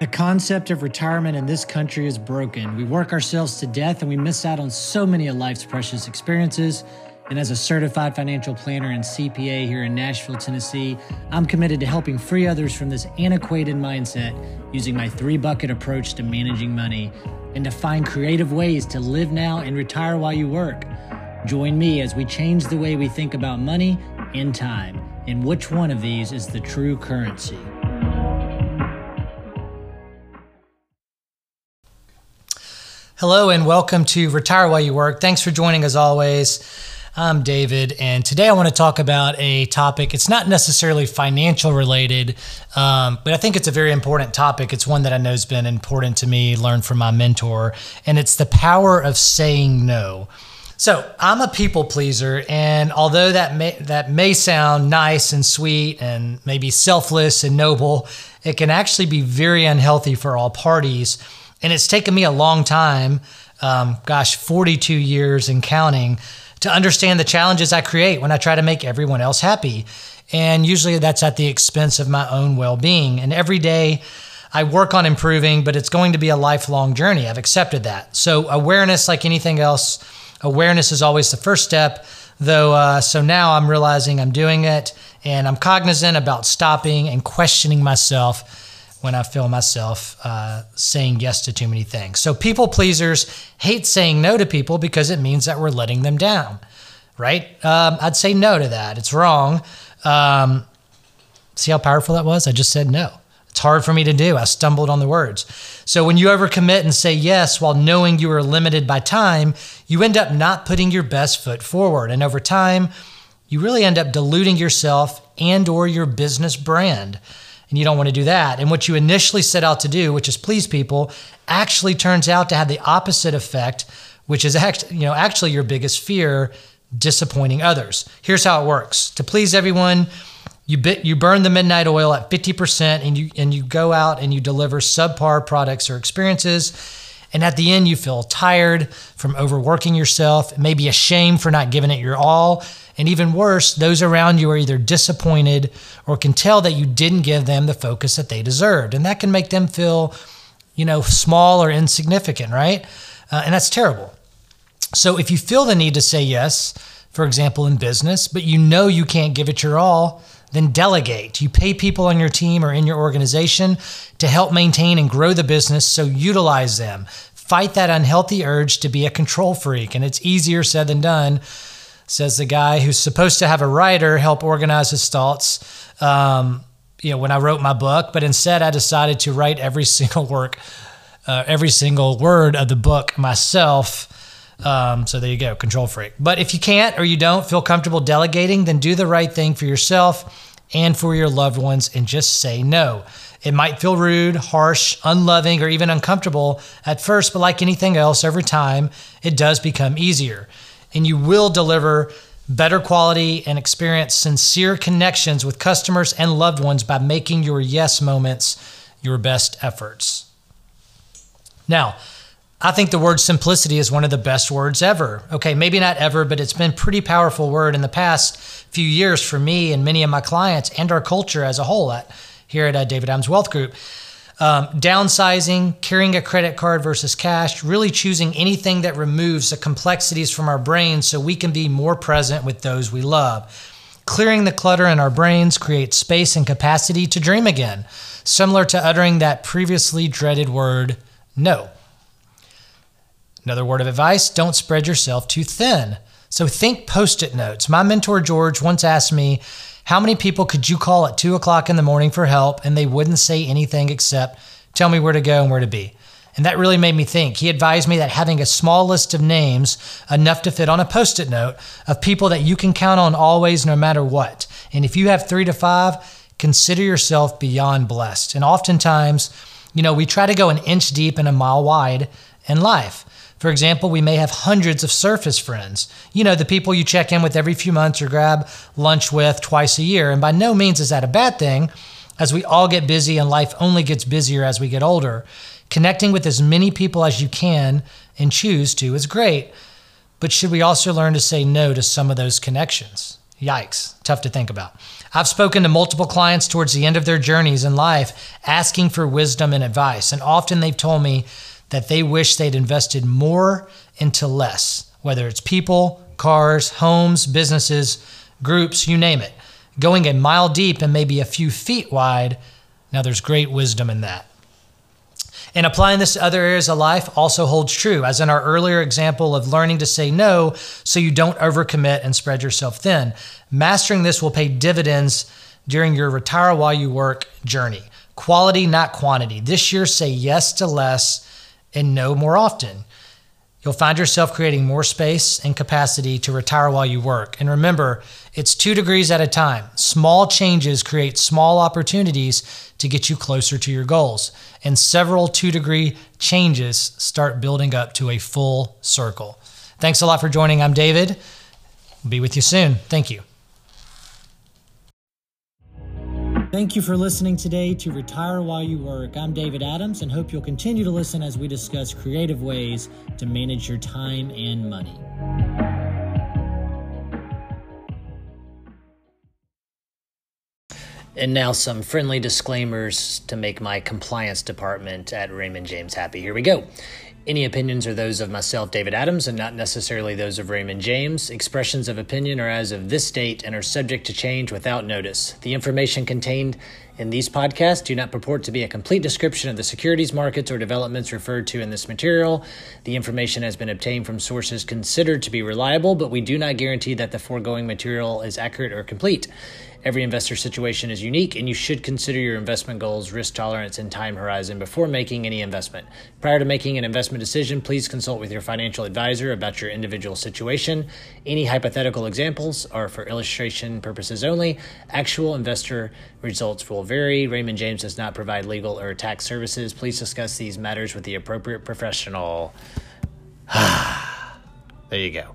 The concept of retirement in this country is broken. We work ourselves to death and we miss out on so many of life's precious experiences. And as a certified financial planner and CPA here in Nashville, Tennessee, I'm committed to helping free others from this antiquated mindset using my three bucket approach to managing money and to find creative ways to live now and retire while you work. Join me as we change the way we think about money and time, and which one of these is the true currency. Hello and welcome to Retire While You Work. Thanks for joining as always. I'm David, and today I want to talk about a topic. It's not necessarily financial related, um, but I think it's a very important topic. It's one that I know has been important to me, learned from my mentor, and it's the power of saying no. So I'm a people pleaser, and although that may, that may sound nice and sweet and maybe selfless and noble, it can actually be very unhealthy for all parties and it's taken me a long time, um, gosh, 42 years and counting, to understand the challenges I create when I try to make everyone else happy. And usually that's at the expense of my own well being. And every day I work on improving, but it's going to be a lifelong journey. I've accepted that. So, awareness, like anything else, awareness is always the first step. Though, uh, so now I'm realizing I'm doing it and I'm cognizant about stopping and questioning myself when I feel myself uh, saying yes to too many things. So people pleasers hate saying no to people because it means that we're letting them down, right? Um, I'd say no to that. It's wrong. Um, see how powerful that was? I just said no. It's hard for me to do. I stumbled on the words. So when you overcommit and say yes while knowing you are limited by time, you end up not putting your best foot forward. And over time, you really end up diluting yourself and or your business brand and you don't want to do that. And what you initially set out to do, which is please people, actually turns out to have the opposite effect, which is actually, you know, actually your biggest fear, disappointing others. Here's how it works. To please everyone, you bit, you burn the midnight oil at 50% and you and you go out and you deliver subpar products or experiences. And at the end, you feel tired from overworking yourself, maybe ashamed for not giving it your all, and even worse, those around you are either disappointed or can tell that you didn't give them the focus that they deserved. And that can make them feel, you know, small or insignificant, right? Uh, and that's terrible. So if you feel the need to say yes, for example, in business, but you know you can't give it your all, then delegate. You pay people on your team or in your organization to help maintain and grow the business, so utilize them. Fight that unhealthy urge to be a control freak, and it's easier said than done says the guy who's supposed to have a writer help organize his thoughts. Um, you know, when I wrote my book, but instead I decided to write every single work, uh, every single word of the book myself. Um, so there you go, control freak. But if you can't or you don't feel comfortable delegating, then do the right thing for yourself and for your loved ones and just say no. It might feel rude, harsh, unloving, or even uncomfortable at first, but like anything else, over time, it does become easier and you will deliver better quality and experience sincere connections with customers and loved ones by making your yes moments your best efforts. Now, I think the word simplicity is one of the best words ever. Okay, maybe not ever, but it's been pretty powerful word in the past few years for me and many of my clients and our culture as a whole at, here at uh, David Adams Wealth Group. Um, downsizing, carrying a credit card versus cash, really choosing anything that removes the complexities from our brains so we can be more present with those we love. Clearing the clutter in our brains creates space and capacity to dream again, similar to uttering that previously dreaded word, no. Another word of advice don't spread yourself too thin. So think post it notes. My mentor, George, once asked me, how many people could you call at two o'clock in the morning for help and they wouldn't say anything except tell me where to go and where to be? And that really made me think. He advised me that having a small list of names, enough to fit on a post it note, of people that you can count on always, no matter what. And if you have three to five, consider yourself beyond blessed. And oftentimes, you know, we try to go an inch deep and a mile wide in life. For example, we may have hundreds of surface friends. You know, the people you check in with every few months or grab lunch with twice a year. And by no means is that a bad thing, as we all get busy and life only gets busier as we get older. Connecting with as many people as you can and choose to is great. But should we also learn to say no to some of those connections? Yikes, tough to think about. I've spoken to multiple clients towards the end of their journeys in life asking for wisdom and advice, and often they've told me that they wish they'd invested more into less, whether it's people, cars, homes, businesses, groups, you name it. Going a mile deep and maybe a few feet wide, now there's great wisdom in that. And applying this to other areas of life also holds true, as in our earlier example of learning to say no so you don't overcommit and spread yourself thin. Mastering this will pay dividends during your retire while you work journey. Quality, not quantity. This year, say yes to less and no more often. You'll find yourself creating more space and capacity to retire while you work. And remember, it's two degrees at a time. Small changes create small opportunities to get you closer to your goals. And several two degree changes start building up to a full circle. Thanks a lot for joining. I'm David. Be with you soon. Thank you. Thank you for listening today to Retire While You Work. I'm David Adams and hope you'll continue to listen as we discuss creative ways to manage your time and money. And now, some friendly disclaimers to make my compliance department at Raymond James happy. Here we go. Any opinions are those of myself, David Adams, and not necessarily those of Raymond James. Expressions of opinion are as of this date and are subject to change without notice. The information contained in these podcasts do not purport to be a complete description of the securities markets or developments referred to in this material. The information has been obtained from sources considered to be reliable, but we do not guarantee that the foregoing material is accurate or complete. Every investor situation is unique, and you should consider your investment goals, risk tolerance, and time horizon before making any investment. Prior to making an investment decision, please consult with your financial advisor about your individual situation. Any hypothetical examples are for illustration purposes only. Actual investor results will vary. Raymond James does not provide legal or tax services. Please discuss these matters with the appropriate professional. there you go.